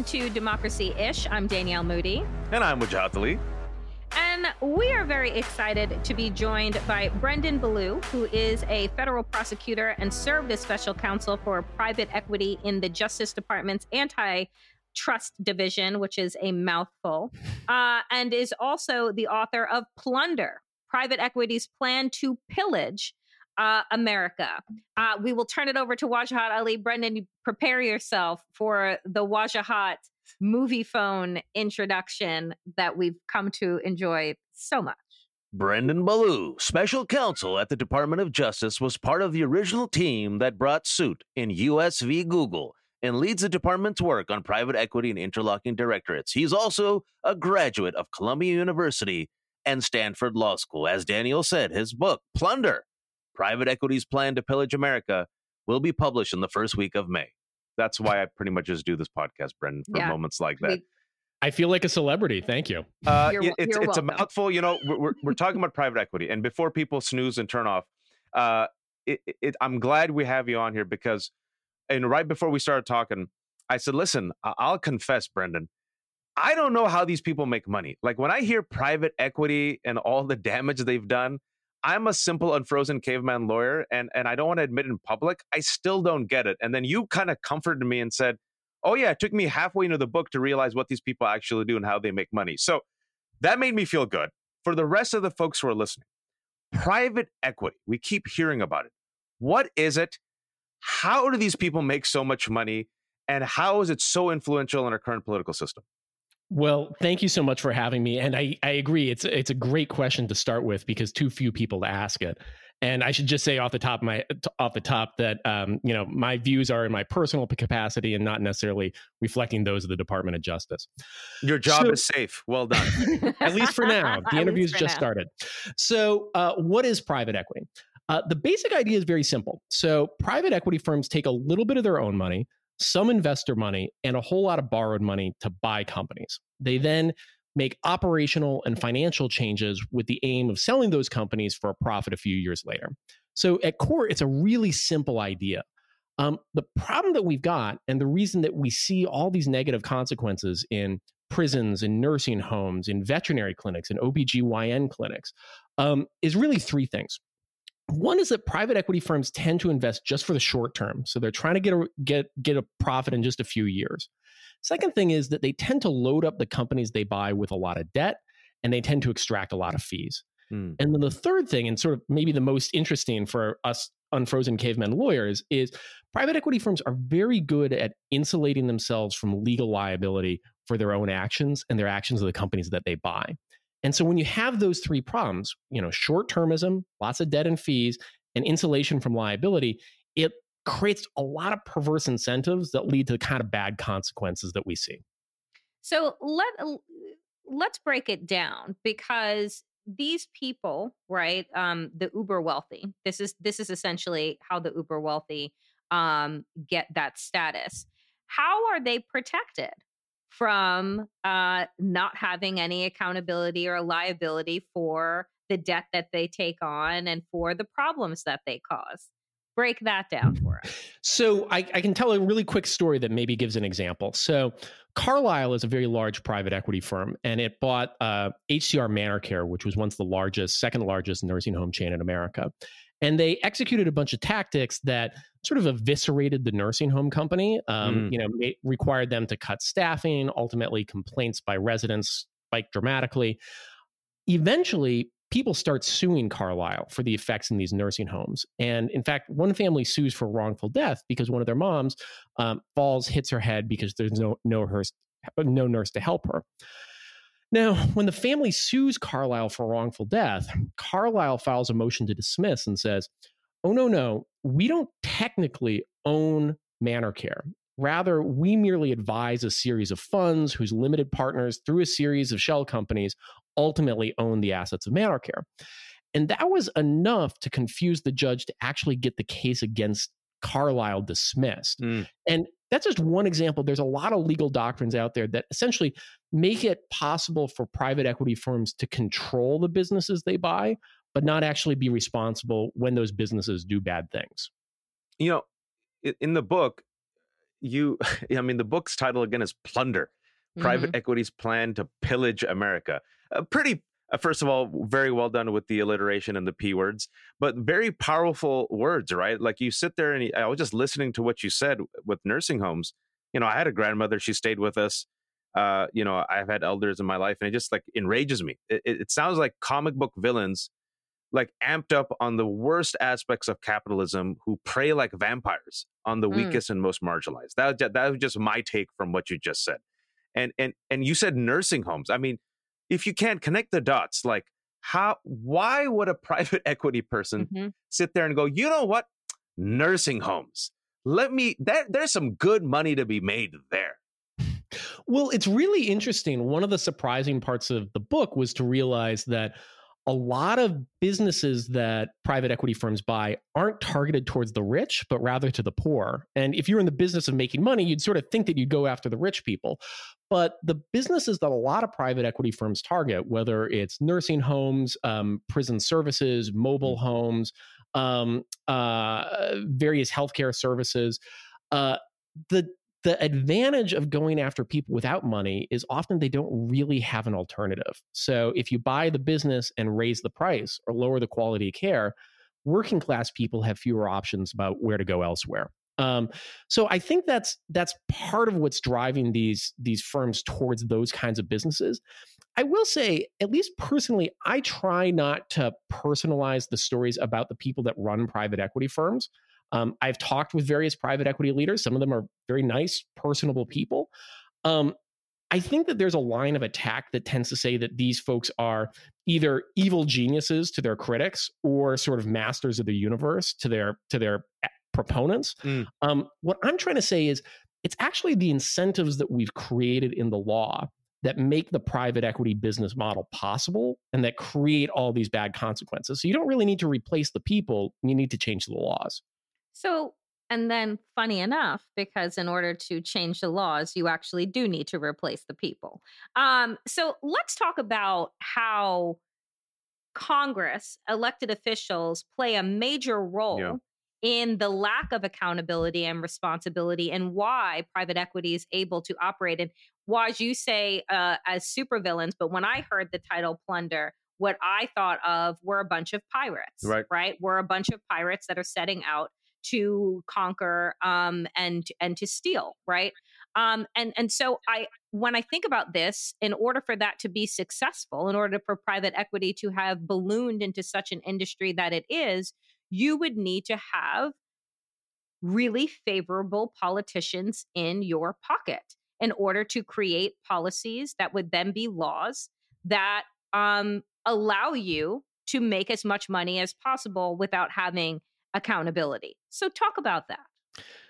Welcome to Democracy Ish. I'm Danielle Moodie. And I'm Wajahat Ali. And we are very excited to be joined by Brendan Ballou, who is a federal prosecutor and served as special counsel for private equity in the Justice Department's antitrust division, which is a mouthful, uh, and is also the author of Plunder Private Equity's Plan to Pillage uh, America. Uh, we will turn it over to Wajahat Ali. Brendan, prepare yourself for the Wajahat movie phone introduction that we've come to enjoy so much. Brendan Ballou, special counsel at the Department of Justice, was part of the original team that brought suit in US v. Google and leads the department's work on private equity and interlocking directorates. He's also a graduate of Columbia University and Stanford Law School. As Daniel said, his book, Plunder Private Equity's Plan to Pillage America, will be published in the first week of May. That's why I pretty much just do this podcast, Brendan, for Yeah. moments like that. I feel like a celebrity. Thank you. Uh, You're it's you're it's a mouthful. You know, we're, we're, we're talking about private equity, and before people snooze and turn off, uh, it, it, I'm glad we have you on here because, and right before we started talking, I said, "Listen, I'll confess, Brendan, I don't know how these people make money. Like when I hear private equity and all the damage they've done." I'm a simple unfrozen caveman lawyer and and I don't want to admit in public I still don't get it. And then you kind of comforted me and said, "Oh yeah, it took me halfway into the book to realize what these people actually do and how they make money." So that made me feel good. For the rest of the folks who are listening, private equity, we keep hearing about it. What is it? How do these people make so much money? And how is it so influential in our current political system? Well, thank you so much for having me. And I, I agree. It's it's a great question to start with because too few people ask it. And I should just say off the top of my off the top that um, you know my views are in my personal capacity and not necessarily reflecting those of the Department of Justice. Your job So- is safe. Well done. At least for now, the interview's just now. started. So, uh, what is private equity? Uh, the basic idea is very simple. So, private equity firms take a little bit of their own money, some investor money, and a whole lot of borrowed money to buy companies. They then make operational and financial changes with the aim of selling those companies for a profit a few years later. So, at core, it's a really simple idea. Um, the problem that we've got, and the reason that we see all these negative consequences in prisons, in nursing homes, in veterinary clinics, in OBGYN clinics, um, is really three things. One is that private equity firms tend to invest just for the short term. So they're trying to get a, get, get a profit in just a few years. Second thing is that they tend to load up the companies they buy with a lot of debt and they tend to extract a lot of fees. Hmm. And then the third thing, and sort of maybe the most interesting for us unfrozen cavemen lawyers, is private equity firms are very good at insulating themselves from legal liability for their own actions and their actions of the companies that they buy. And so when you have those three problems, you know, short termism, lots of debt and fees, and insulation from liability, it creates a lot of perverse incentives that lead to the kind of bad consequences that we see. So let let's break it down because these people, right? Um, the uber wealthy. This is this is essentially how the uber wealthy um, get that status. how are they protected from uh, not having any accountability or liability for the debt that they take on and for the problems that they cause? Break that down for us. So I, I can tell a really quick story that maybe gives an example. So Carlyle is a very large private equity firm, and it bought uh, HCR ManorCare, which was once the largest, second largest nursing home chain in America. And they executed a bunch of tactics that sort of eviscerated the nursing home company. Um, mm. You know, required them to cut staffing. Ultimately, complaints by residents spiked dramatically. Eventually, people start suing Carlyle for the effects in these nursing homes. And in fact, one family sues for wrongful death because one of their moms um, falls, hits her head because there's no no nurse, no nurse to help her. Now, when the family sues Carlyle for wrongful death, Carlyle files a motion to dismiss and says, "Oh no, no, we don't technically own ManorCare. Rather, we merely advise a series of funds whose limited partners, through a series of shell companies, ultimately own the assets of ManorCare. And that was enough to confuse the judge to actually get the case against Carlyle dismissed. Mm. And that's just one example. There's a lot of legal doctrines out there that essentially make it possible for private equity firms to control the businesses they buy, but not actually be responsible when those businesses do bad things. You know, in the book, you, I mean, the book's title again is Plunder Private mm-hmm. Equity's Plan to Pillage America. A pretty uh, first of all, very well done with the alliteration and the p words, but very powerful words, right? Like you sit there and I was just listening to what you said with nursing homes. You know, I had a grandmother; she stayed with us. Uh, you know, I've had elders in my life, and it just like enrages me. It, it sounds like comic book villains, like amped up on the worst aspects of capitalism, who prey like vampires on the mm. weakest and most marginalized. That that was just my take from what you just said. And and and you said nursing homes. I mean if you can't connect the dots, like how, why would a private equity person mm-hmm. sit there and go, you know what, nursing homes? Let me. There, there's some good money to be made there. Well, it's really interesting. One of the surprising parts of the book was to realize that a lot of businesses that private equity firms buy aren't targeted towards the rich, but rather to the poor. And if you're in the business of making money, you'd sort of think that you'd go after the rich people. But the businesses that a lot of private equity firms target, whether it's nursing homes, um, prison services, mobile mm. homes, um, uh, various healthcare services, uh, the the advantage of going after people without money is often they don't really have an alternative. So if you buy the business and raise the price or lower the quality of care, working class people have fewer options about where to go elsewhere. Um, so I think that's that's part of what's driving these these firms towards those kinds of businesses. I will say, at least personally, I try not to personalize the stories about the people that run private equity firms. Um, I've talked with various private equity leaders. Some of them are very nice, personable people. Um, I think that there's a line of attack that tends to say that these folks are either evil geniuses to their critics or sort of masters of the universe to their to their proponents. Mm. Um, what I'm trying to say is it's actually the incentives that we've created in the law that make the private equity business model possible and that create all these bad consequences. So you don't really need to replace the people, you need to change the laws. So, and then funny enough, because in order to change the laws, you actually do need to replace the people. Um, so let's talk about how Congress, elected officials, play a major role. Yeah. In the lack of accountability and responsibility, and why private equity is able to operate. And why you say uh, as supervillains, but when I heard the title Plunder, what I thought of were a bunch of pirates, right? Right? We're a bunch of pirates that are setting out to conquer um, and and to steal, right? Um, and and so I when I think about this, in order for that to be successful, in order for private equity to have ballooned into such an industry that it is, you would need to have really favorable politicians in your pocket in order to create policies that would then be laws that um, allow you to make as much money as possible without having accountability. So, talk about that.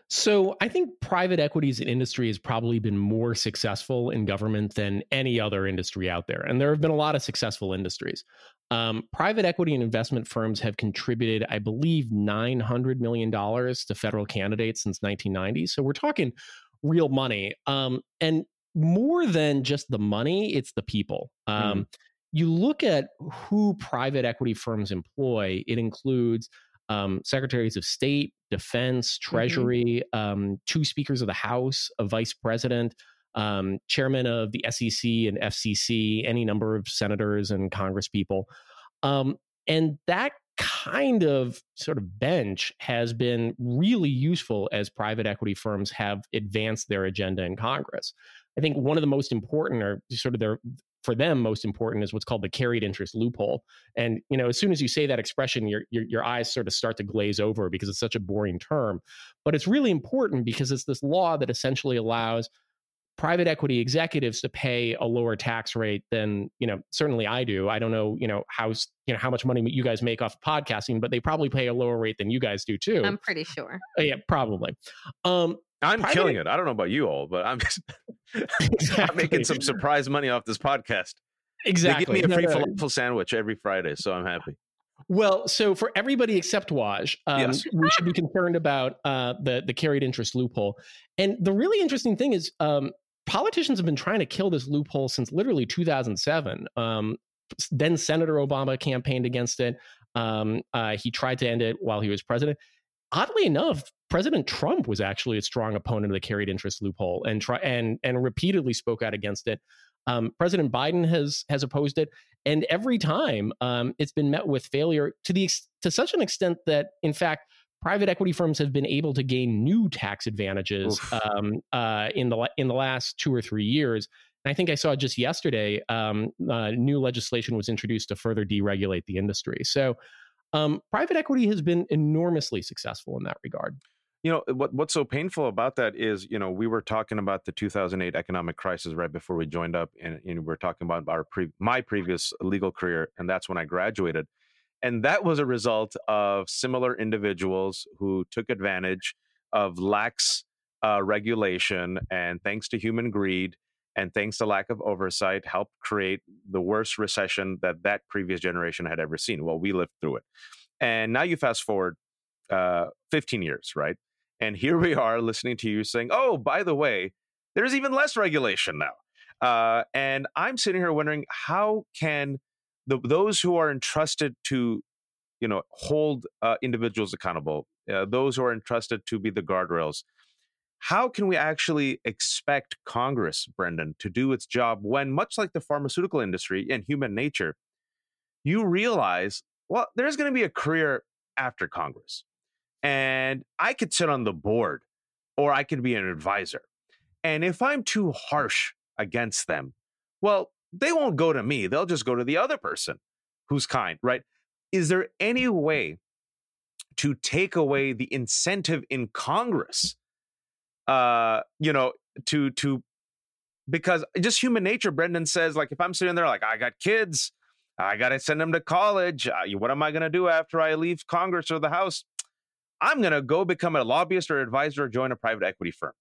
So, I think private equities as an industry has probably been more successful in government than any other industry out there. And there have been a lot of successful industries. Um, private equity and investment firms have contributed, I believe, $900 million to federal candidates since 1990. So, we're talking real money. Um, and more than just the money, it's the people. Um, mm. You look at who private equity firms employ, it includes um, secretaries of state, defense, mm-hmm. treasury, mm-hmm. um, two speakers of the House, a vice president, um, chairman of the SEC and FCC, any number of senators and congresspeople. Um, and that kind of sort of bench has been really useful as private equity firms have advanced their agenda in Congress. I think one of the most important, or sort of their for them most important, is what's called the carried interest loophole. And you know, as soon as you say that expression, your your, your eyes sort of start to glaze over because it's such a boring term. But it's really important because it's this law that essentially allows private equity executives to pay a lower tax rate than you know certainly i do i don't know you know how you know how much money you guys make off of podcasting but they probably pay a lower rate than you guys do too i'm pretty sure uh, yeah probably um i'm private... killing it i don't know about you all but i'm just exactly. i'm making some surprise money off this podcast exactly they give me a free no, no. falafel sandwich every friday so i'm happy well, so for everybody except Waj, um, yes. we should be concerned about uh, the the carried interest loophole. And the really interesting thing is, um, politicians have been trying to kill this loophole since literally 2007. Um, then Senator Obama campaigned against it. Um, uh, he tried to end it while he was president. Oddly enough, President Trump was actually a strong opponent of the carried interest loophole and try and and repeatedly spoke out against it. Um, President Biden has has opposed it, and every time um, it's been met with failure to the to such an extent that, in fact, private equity firms have been able to gain new tax advantages um, uh, in the in the last two or three years. And I think I saw just yesterday, um, uh, new legislation was introduced to further deregulate the industry. So, um, private equity has been enormously successful in that regard. You know what? What's so painful about that is, you know, we were talking about the 2008 economic crisis right before we joined up, and, and we were talking about our pre- my previous legal career, and that's when I graduated. And that was a result of similar individuals who took advantage of lax uh, regulation and thanks to human greed and thanks to lack of oversight helped create the worst recession that that previous generation had ever seen well we lived through it and now you fast forward uh, 15 years right and here we are listening to you saying oh by the way there's even less regulation now. Uh, and i'm sitting here wondering how can the, those who are entrusted to you know hold uh, individuals accountable uh, those who are entrusted to be the guardrails how can we actually expect congress brendan to do its job when much like the pharmaceutical industry and human nature you realize well there's going to be a career after congress and i could sit on the board or i could be an advisor and if i'm too harsh against them well they won't go to me. They'll just go to the other person who's kind, right? Is there any way to take away the incentive in Congress? Uh, you know, to to because just human nature. Brendan says, like, if I'm sitting there, like, I got kids, I got to send them to college. Uh, what am I to do after I leave Congress or the House? I'm going to go become a lobbyist or advisor or join a private equity firm.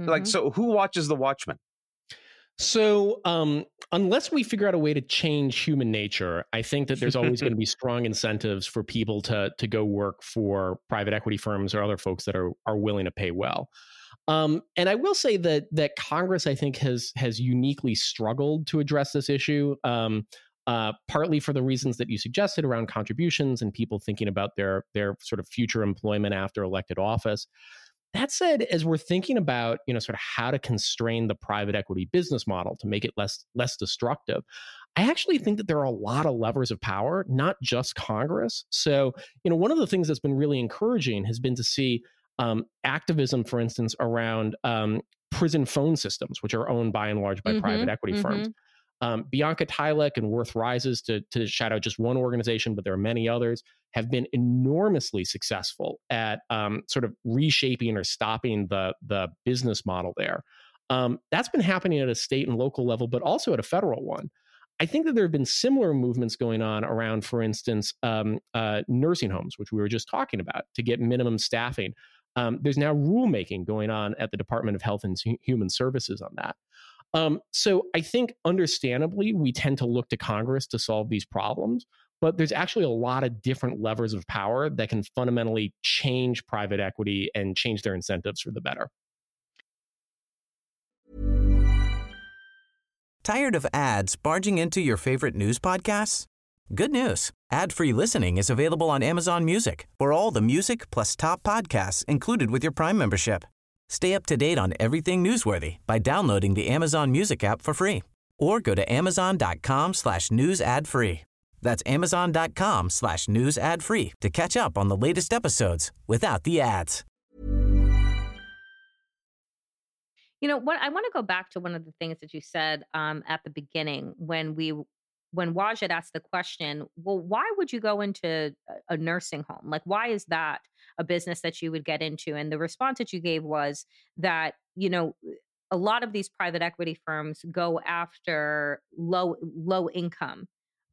Mm-hmm. Like, so who watches The Watchmen? So, um, unless we figure out a way to change human nature, I think that there's always going to be strong incentives for people to to go work for private equity firms or other folks that are are willing to pay well. Um, and I will say that that Congress, I think, has has uniquely struggled to address this issue. Um, uh, partly for the reasons that you suggested around contributions and people thinking about their their sort of future employment after elected office. That said, as we're thinking about, you know, sort of how to constrain the private equity business model to make it less less destructive, I actually think that there are a lot of levers of power, not just Congress. So, you know, one of the things that's been really encouraging has been to see um, activism, for instance, around um, prison phone systems, which are owned by and large by mm-hmm, private equity mm-hmm. firms. Um, Bianca Tylek and Worth Rises, to, to shout out just one organization, but there are many others, have been enormously successful at um, sort of reshaping or stopping the, the business model there. Um, that's been happening at a state and local level, but also at a federal one. I think that there have been similar movements going on around, for instance, um, uh, nursing homes, which we were just talking about, to get minimum staffing. Um, there's now rulemaking going on at the Department of Health and Human Services on that. Um, so I think understandably, we tend to look to Congress to solve these problems, but there's actually a lot of different levers of power that can fundamentally change private equity and change their incentives for the better. Tired of ads barging into your favorite news podcasts? Good news ad free listening is available on Amazon Music for all the music plus top podcasts included with your Prime membership. Stay up to date on everything newsworthy by downloading the Amazon Music app for free or go to amazon.com slash news ad free. That's amazon.com slash news ad free to catch up on the latest episodes without the ads. You know what? I want to go back to one of the things that you said um, at the beginning when we when Wajid asked the question, well, why would you go into a nursing home? Like, why is that a business that you would get into? And the response that you gave was that, you know, a lot of these private equity firms go after low low income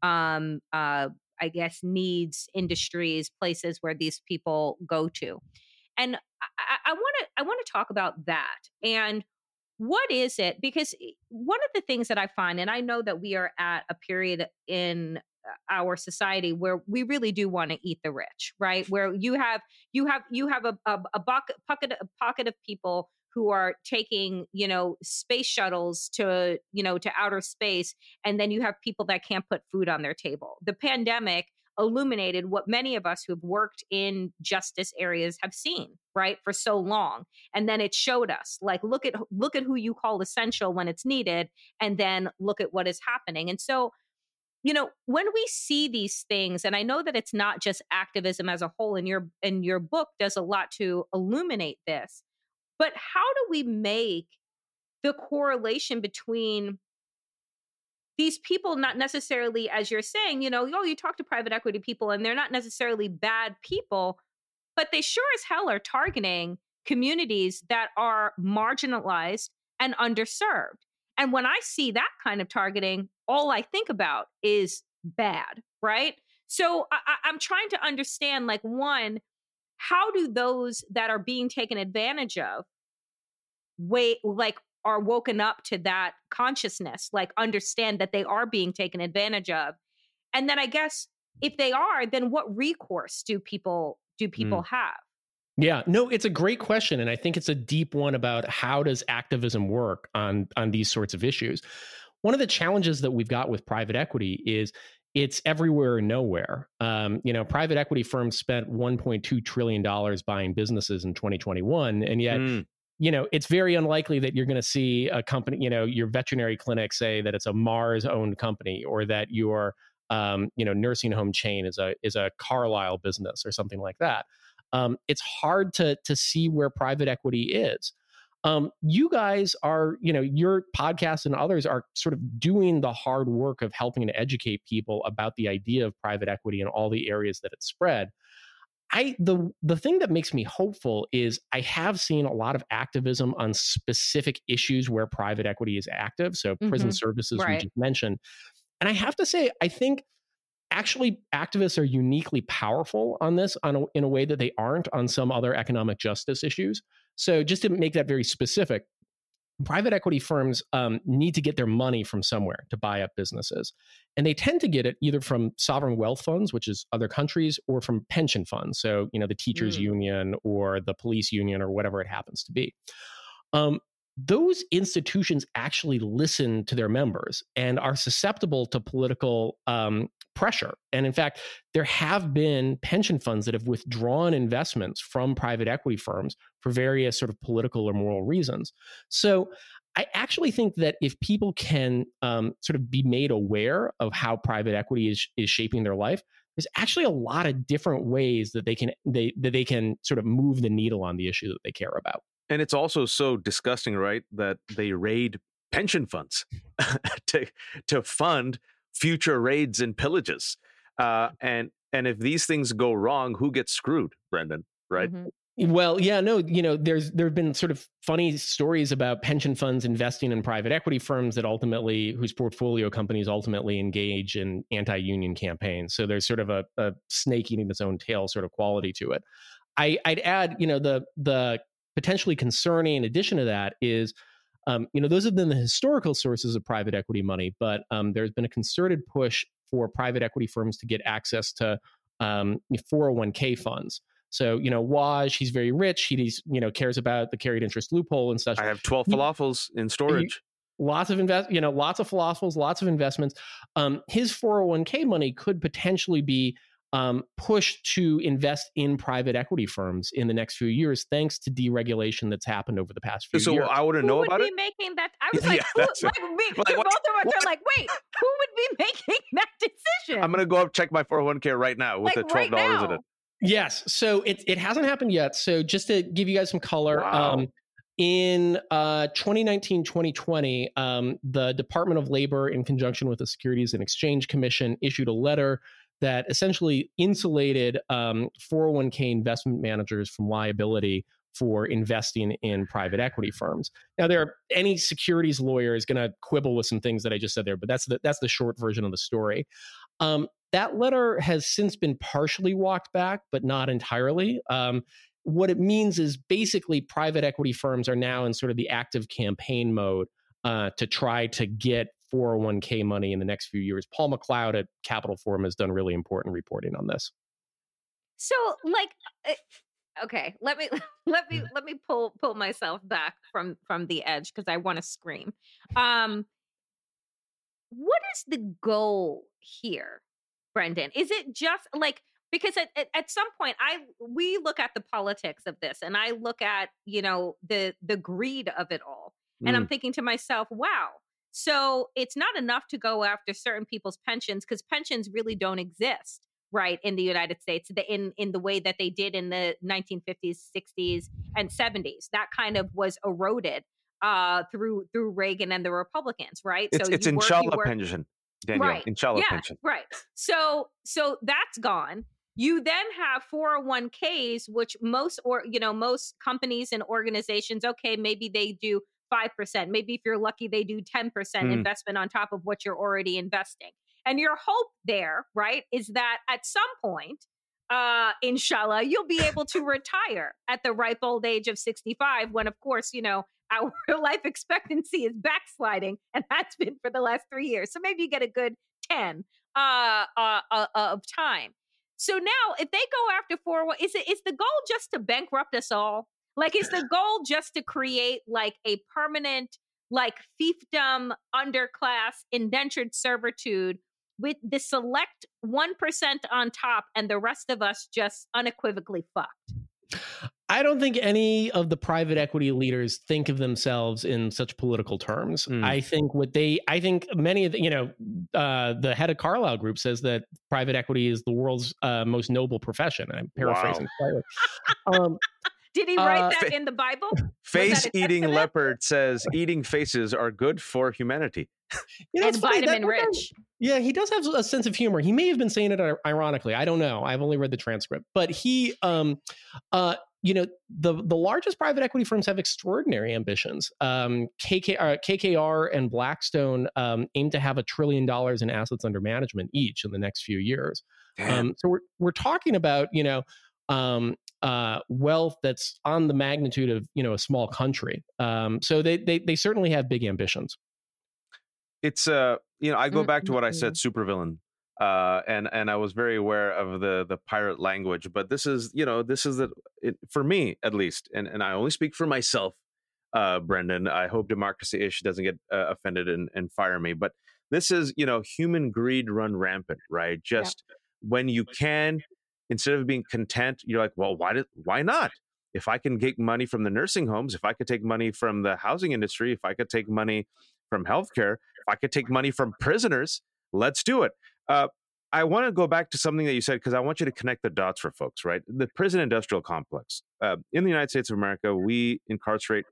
um uh i guess needs industries places where these people go to and i want to i want to talk about that and what is it because one of the things that i find and i know that we are at a period in Uh, our society where we really do want to eat the rich right? Where you have you have you have a, a, a bucket, pocket, a pocket of people who are taking you know space shuttles to you know to outer space and then you have people that can't put food on their table. The pandemic illuminated what many of us who have worked in justice areas have seen right for so long and then it showed us like look at look at who you call essential when it's needed and then look at what is happening. And so you know when we see these things and i know that it's not just activism as a whole and your and your book does a lot to illuminate this but how do we make the correlation between these people not necessarily as you're saying you know oh you talk to private equity people and they're not necessarily bad people but they sure as hell are targeting communities that are marginalized and underserved and when i see that kind of targeting all i think about is bad right? So I, i'm trying to understand like one how do those that are being taken advantage of wait like are woken up to that consciousness like understand that they are being taken advantage of? And then i guess if they are then what recourse do people do people mm. have yeah, no, it's a great question, and I think it's a deep one about how does activism work on on these sorts of issues. One of the challenges that we've got with private equity is it's everywhere and nowhere. Um, you know, private equity firms spent 1.2 trillion dollars buying businesses in 2021, and yet. Mm. You know, it's very unlikely that you're going to see a company, you know, your veterinary clinic say that it's a Mars owned company or that your, um, you know, nursing home chain is a is a Carlyle business or something like that. Um, it's hard to to see where private equity is. Um, you guys are, you know, your podcast and others are sort of doing the hard work of helping to educate people about the idea of private equity and all the areas that it's spread. I the the thing that makes me hopeful is I have seen a lot of activism on specific issues where private equity is active. So prison mm-hmm. services right. we just mentioned. And I have to say, I think actually activists are uniquely powerful on this on a, in a way that they aren't on some other economic justice issues. So, just to make that very specific, private equity firms um, need to get their money from somewhere to buy up businesses. And they tend to get it either from sovereign wealth funds, which is other countries, or from pension funds. So, you know, the teachers' mm. union or the police union or whatever it happens to be. Um, those institutions actually listen to their members and are susceptible to political um, pressure. And in fact, there have been pension funds that have withdrawn investments from private equity firms for various sort of political or moral reasons. So I actually think that if people can um, sort of be made aware of how private equity is, is shaping their life, there's actually a lot of different ways that they can they that they can sort of move the needle on the issue that they care about. And it's also so disgusting, right, that they raid pension funds to to fund future raids and pillages. Uh, and and if these things go wrong, who gets screwed, Brendan? Right? Mm-hmm. Well, yeah, no, you know, there's there have been sort of funny stories about pension funds investing in private equity firms that ultimately, whose portfolio companies ultimately engage in anti-union campaigns. So there's sort of a, a snake eating its own tail sort of quality to it. I, I'd add, you know, the the potentially concerning. In addition to that is um, you know those have been the historical sources of private equity money but um, there's been a concerted push for private equity firms to get access to um, 401k funds. So you know waj he's very rich. He's you know cares about the carried interest loophole and such. I have 12 falafels in storage. lots of invest, you know, lots of philosophers, lots of investments. Um, his 401k money could potentially be um, pushed to invest in private equity firms in the next few years, thanks to deregulation that's happened over the past few so years. So I want to know would about be it. making that? I was like, Yeah, who, like, it. me, Like, both what- of us what- are like, wait, who would be making that decision? I'm gonna go up check my 401k right now with Like, the twelve right dollars in it. Yes. So it it hasn't happened yet. So just to give you guys some color, Wow. um, in uh, 2019, 2020, um, the Department of Labor, in conjunction with the Securities and Exchange Commission, issued a letter that essentially insulated um, 401k investment managers from liability for investing in private equity firms. Now, there are any securities lawyer is going to quibble with some things that I just said there, but that's the that's the short version of the story. Um, that letter has since been partially walked back, but not entirely. Um, what it means is basically private equity firms are now in sort of the active campaign mode uh, to try to get 401k money in the next few years. Paul McLeod at Capitol Forum has done really important reporting on this. So, like, uh, okay, let me let me let me pull pull myself back from from the edge because I want to scream. Um, what is the goal here, Brendan? Is it just like because at, at, at some point I we look at the politics of this and I look at you know the the greed of it all and Mm. I'm thinking to myself, wow. So it's not enough to go after certain people's pensions because pensions really don't exist, right, in the United States, the, in in the way that they did in the 1950s, 60s, and 70s. That kind of was eroded uh, through through Reagan and the Republicans, right? It's it's work- you inshallah work- pension, Danielle. Right. Inshallah yeah, pension. Right. So so that's gone. You then have 401ks, which most or you know, most companies and organizations, okay, maybe they do 5%. Maybe if you're lucky, they do 10% Mm. investment on top of what you're already investing. And your hope there, right, is that at some point, uh, inshallah, you'll be able to retire at the ripe old age of 65, when of course, you know, our life expectancy is backsliding, and that's been for the last three years. So maybe you get a good 10 uh, uh, uh, of time. So now, if they go after four, is it is the goal just to bankrupt us all? Like, is the goal just to create like a permanent, like fiefdom, underclass, indentured servitude with the select one percent on top, and the rest of us just unequivocally fucked? I don't think any of the private equity leaders think of themselves in such political terms. Mm. I think what they, I think many of the, you know, uh, the head of Carlyle Group says that private equity is the world's uh, most noble profession. And I'm paraphrasing slightly. Um, Did he write Uh, that in the Bible? Face eating testament? leopard says eating faces are good for humanity. you know, and it's that- vitamin that rich. Yeah, he does have a sense of humor. He may have been saying it ironically. I don't know. I've only read the transcript, but he, um, uh, you know, the the largest private equity firms have extraordinary ambitions. Um, KK, uh, KKR and Blackstone um, aim to have a trillion dollars in assets under management each in the next few years. Um, so we're we're talking about you know um, uh, wealth that's on the magnitude of you know a small country. Um, so they, they they certainly have big ambitions. it's uh you know i go back to what i said supervillain uh and and i was very aware of the the pirate language but this is you know this is the it, for me at least and and i only speak for myself uh brendan i hope democracy ish doesn't get uh, offended and and fire me but this is you know human greed run rampant right just when you can instead of being content you're like well why did why not if i can get money from the nursing homes if i could take money from the housing industry if i could take money from healthcare if I could take money from prisoners, let's do it. Uh, I want to go back to something that you said because I want you to connect the dots for folks, right? The prison industrial complex. Uh, in the United States of America, we incarcerate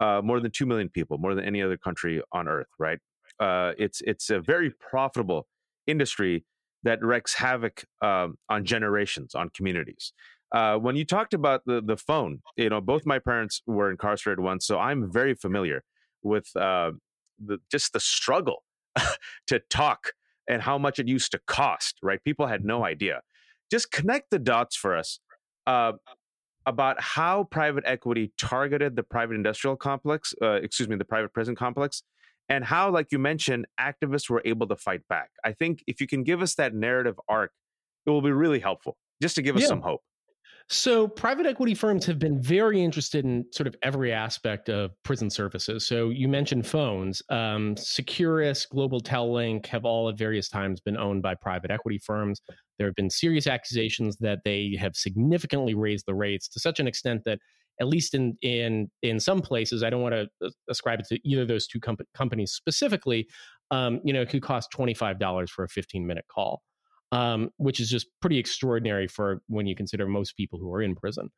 uh, more than 2 million people, more than any other country on earth, right? Uh, it's, it's a very profitable industry that wreaks havoc um, on generations, on communities. Uh, when you talked about the, the phone, you know, both my parents were incarcerated once, so I'm very familiar with uh, the, just the struggle to talk and how much it used to cost, right? People had no idea. Just connect the dots for us uh, about how private equity targeted the private industrial complex, uh, excuse me, the private prison complex, and how, like you mentioned, activists were able to fight back. I think if you can give us that narrative arc, it will be really helpful just to give us Yeah. some hope. So, private equity firms have been very interested in sort of every aspect of prison services. So, you mentioned phones. Um, Securus, Global Tel Link have all at various times been owned by private equity firms. There have been serious accusations that they have significantly raised the rates to such an extent that, at least in in in some places, I don't want to ascribe it to either of those two com- companies specifically. Um, you know, it could cost twenty five dollars for a fifteen minute call um, which is just pretty extraordinary for when you consider most people who are in prison.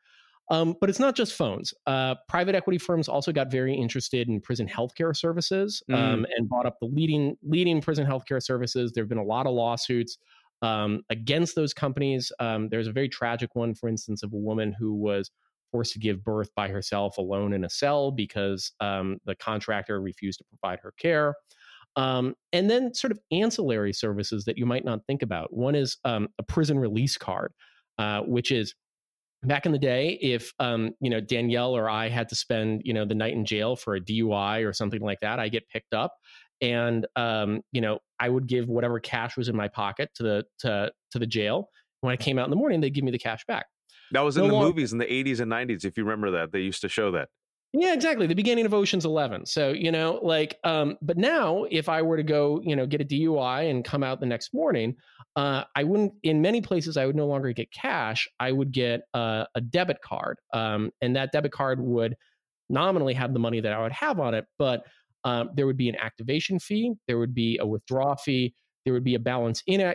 Um, but it's not just phones. Uh, private equity firms also got very interested in prison healthcare services um, mm. and bought up the leading leading prison healthcare services. There have been a lot of lawsuits um, against those companies. Um, there's a very tragic one, for instance, of a woman who was forced to give birth by herself alone in a cell because um, the contractor refused to provide her care. Um, and then sort of ancillary services that you might not think about. One is um, a prison release card, uh, which is back in the day, if um, you know Danielle or I had to spend you know the night in jail for a DUI or something like that, I get picked up, and um, you know I would give whatever cash was in my pocket to the to to the jail. When I came out in the morning, they'd give me the cash back. That was in no the long- movies in the 80s and 90s, if you remember that. They used to show that. Yeah, exactly. The beginning of Ocean's Eleven. So, you know, like, um, but now if I were to go, you know, get a DUI and come out the next morning, uh, I wouldn't, in many places, I would no longer get cash. I would get uh, a debit card. Um, and that debit card would nominally have the money that I would have on it, but um, there would be an activation fee, there would be a withdrawal fee, there would be a balance in-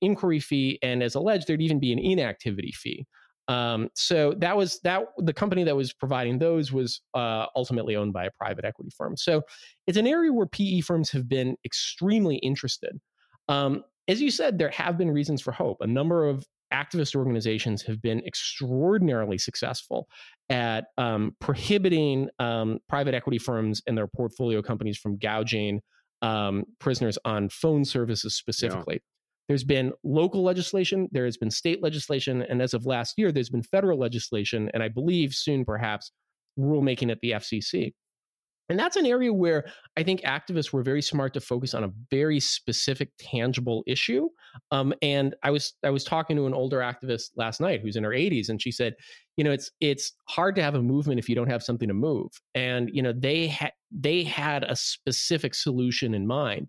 inquiry fee, and as alleged, there'd even be an inactivity fee. Um, so that was that the company that was providing those was uh, ultimately owned by a private equity firm. So it's an area where PE firms have been extremely interested. Um, as you said, there have been reasons for hope. A number of activist organizations have been extraordinarily successful at um, prohibiting um, private equity firms and their portfolio companies from gouging um, prisoners on phone services specifically. There's been local legislation, there has been state legislation, and as of last year, there's been federal legislation, and I believe soon perhaps rulemaking at the FCC. And that's an area where I think activists were very smart to focus on a very specific, tangible issue. Um, and I was I was talking to an older activist last night who's in her 80s, and she said, you know, it's it's hard to have a movement if you don't have something to move. And you know, they had they had a specific solution in mind.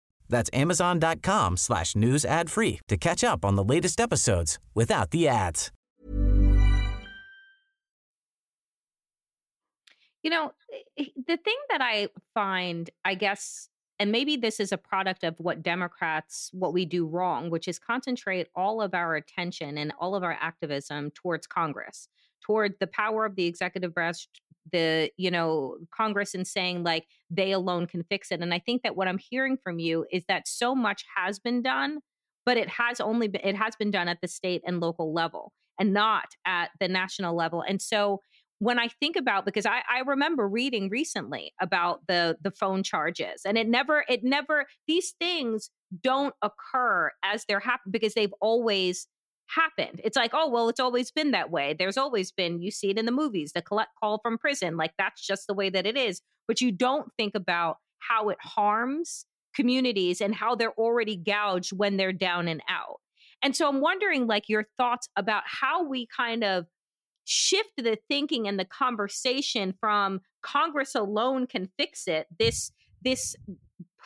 That's amazon.com slash news ad free to catch up on the latest episodes without the ads. You know, eh, eh, the thing that I find, I guess, and maybe this is a product of what Democrats, what we do wrong, which is concentrate all of our attention and all of our activism towards Congress, toward the power of the executive branch the you know congress and saying like they alone can fix it. And i think that what i'm hearing from you is that so much has been done but it has only been it has been done at the state and local level and not at the national level. And so when i think about because i i remember reading recently about the the phone charges and it never it never these things don't occur as they're happening because they've always happened. It's like, oh, well, it's always been that way. There's always been, you see it in the movies, the collect call from prison. Like that's just the way that it is. But you don't think about how it harms communities and how they're already gouged when they're down and out. And so I'm wondering, like, your thoughts about how we kind of shift the thinking and the conversation from Congress alone can fix it. This this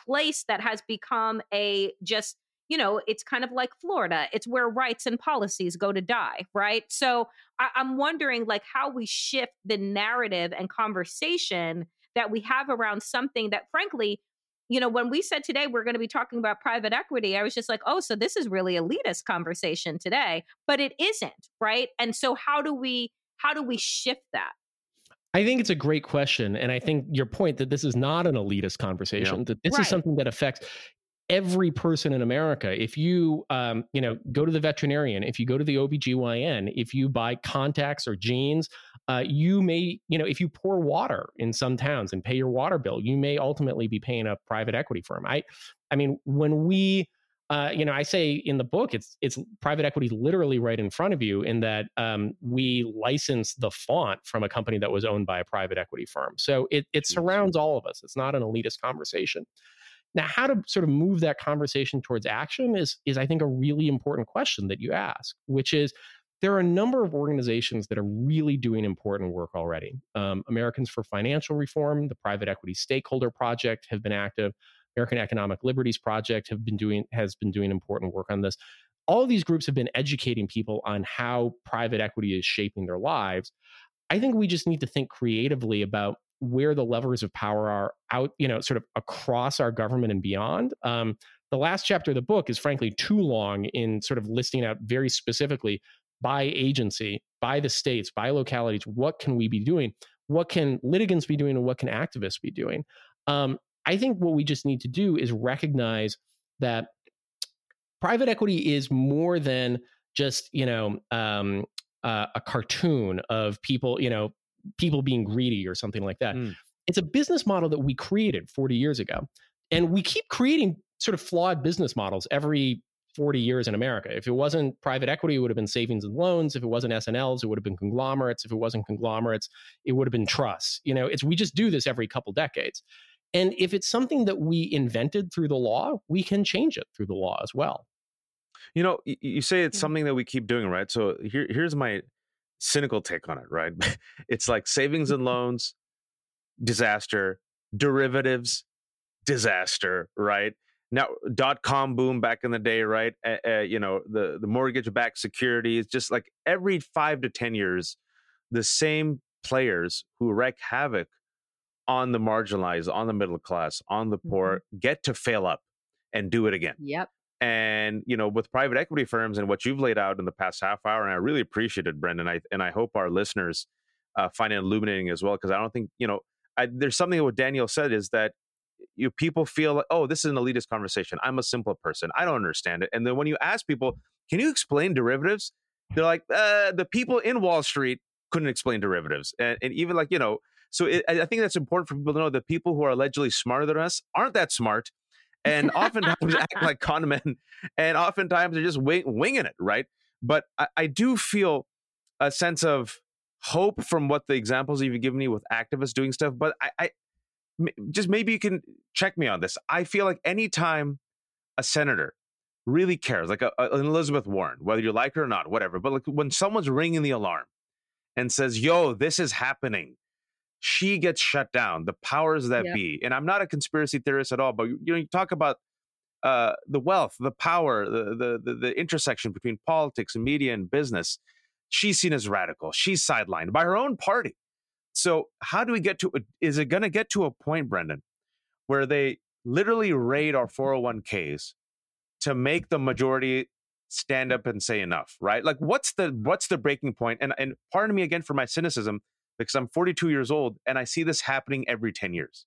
place that has become a just you know, it's kind of like Florida. It's where rights and policies go to die, right? So I- I'm wondering, like, how we shift the narrative and conversation that we have around something that, frankly, you know, when we said today we're going to be talking about private equity, I was just like, oh, so this is really elitist conversation today, but it isn't, right? And so how do we how do we shift that? I think it's a great question. And I think your point that this is not an elitist conversation, yeah. that this right. is something that affects every person in America, if you, um, you know, go to the veterinarian, if you go to the OBGYN, if you buy contacts or jeans, uh, you may, you know, if you pour water in some towns and pay your water bill, you may ultimately be paying a private equity firm. I, I mean, when we, uh, you know, I say in the book, it's it's private equity literally right in front of you. In that um, we license the font from a company that was owned by a private equity firm, so it it surrounds all of us. It's not an elitist conversation. Now, how to sort of move that conversation towards action is is I think a really important question that you ask, which is there are a number of organizations that are really doing important work already. Um, Americans for Financial Reform, the Private Equity Stakeholder Project have been active. American Economic Liberties Project have been doing has been doing important work on this. All of these groups have been educating people on how private equity is shaping their lives. I think we just need to think creatively about where the levers of power are out, you know, sort of across our government and beyond. Um, the last chapter of the book is frankly too long in sort of listing out very specifically by agency, by the states, by localities, what can we be doing? What can litigants be doing and what can activists be doing? Um, I think what we just need to do is recognize that private equity is more than just you know um, uh, a cartoon of people you know people being greedy or something like that. Mm. It's a business model that we created 40 years ago, and we keep creating sort of flawed business models every 40 years in America. If it wasn't private equity, it would have been savings and loans. If it wasn't S&Ls, it would have been conglomerates. If it wasn't conglomerates, it would have been trusts. You know, it's we just do this every couple decades. And if it's something that we invented through the law, we can change it through the law as well. You know, you say it's something that we keep doing, right? So here, here's my cynical take on it, right? it's like savings and loans, disaster, derivatives, disaster, right? Now, dot com boom back in the day, right? Uh, uh, you know, the the mortgage backed securities, just like every five to ten years, the same players who wreak havoc on the marginalized, on the middle class, on the poor, mm-hmm. get to fail up and do it again. Yep. And you know, with private equity firms and what you've laid out in the past half hour, and I really appreciate it, Brendan. I and I hope our listeners uh, find it illuminating as well, because I don't think you know. I, there's something what Daniel said is that you people feel like, oh, this is an elitist conversation. I'm a simple person. I don't understand it. And then when you ask people, can you explain derivatives? They're like, uh, the people in Wall Street couldn't explain derivatives, and, and even like you know so it, I think that's important for people to know that people who are allegedly smarter than us aren't that smart, and oftentimes act like con men, and oftentimes they're just wing, winging it, right? But I, I do feel a sense of hope from what the examples you've given me with activists doing stuff. But I, I just maybe you can check me on this. I feel like anytime a senator really cares, like a, a, an Elizabeth Warren, whether you like her or not, whatever, but like when someone's ringing the alarm and says, "Yo, this is happening," she gets shut down. The powers that yep. be, and I'm not a conspiracy theorist at all, but you know, you talk about uh, the wealth, the power, the, the, the the intersection between politics and media and business. She's seen as radical. She's sidelined by her own party. So how do we get to? Is it going to get to a point, Brendan, where they literally raid our 401ks to make the majority stand up and say enough? Right? Like, what's the what's the breaking point? And and pardon me again for my cynicism because I'm 42 years old and I see this happening every 10 years.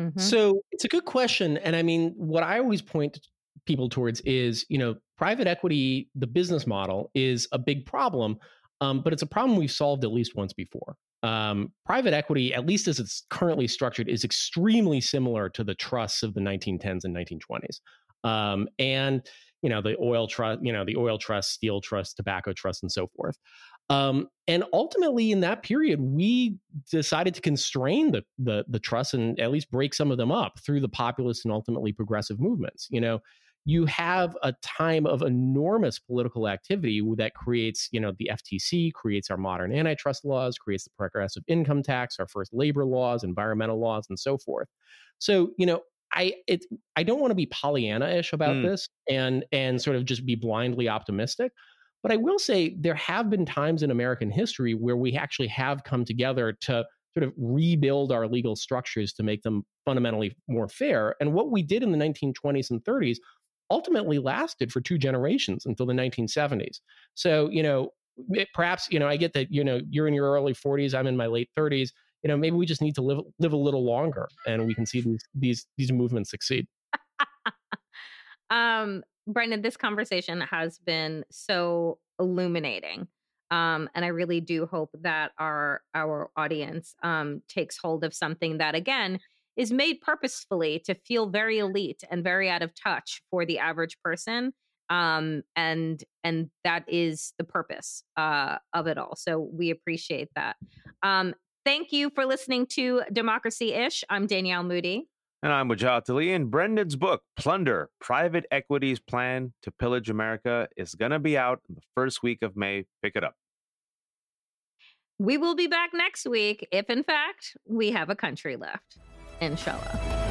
Mm-hmm. So it's a good question. And I mean, what I always point people towards is, you know, private equity, the business model is a big problem, um, but it's a problem we've solved at least once before. Um, private equity, at least as it's currently structured, is extremely similar to the trusts of the 1910s and 1920s. Um, and you know the oil trust, you know the oil trust, steel trust, tobacco trust, and so forth. Um, and ultimately, in that period, we decided to constrain the, the the trust and at least break some of them up through the populist and ultimately progressive movements. You know, you have a time of enormous political activity that creates, you know, the FTC creates our modern antitrust laws, creates the progressive income tax, our first labor laws, environmental laws, and so forth. So, you know, I it I don't want to be Pollyanna-ish about mm. this and and sort of just be blindly optimistic. But I will say there have been times in American history where we actually have come together to sort of rebuild our legal structures to make them fundamentally more fair. And what we did in the 1920s and 30s ultimately lasted for two generations until the 1970s. So, you know, it, perhaps, you know, I get that, you know, you're in your early 40s, I'm in my late 30s. You know, maybe we just need to live live a little longer and we can see these these these movements succeed. um, Brendan, this conversation has been so illuminating. Um, and I really do hope that our our audience um, takes hold of something that again is made purposefully to feel very elite and very out of touch for the average person. Um, and and that is the purpose uh, of it all. So we appreciate that. Um, thank you for listening to Democracy Ish. I'm Danielle Moodie. And I'm Wajahat Ali. And Brendan's book, Plunder Private Equity's Plan to Pillage America, is going to be out in the first week of May. Pick it up. We will be back next week if, in fact, we have a country left. Inshallah.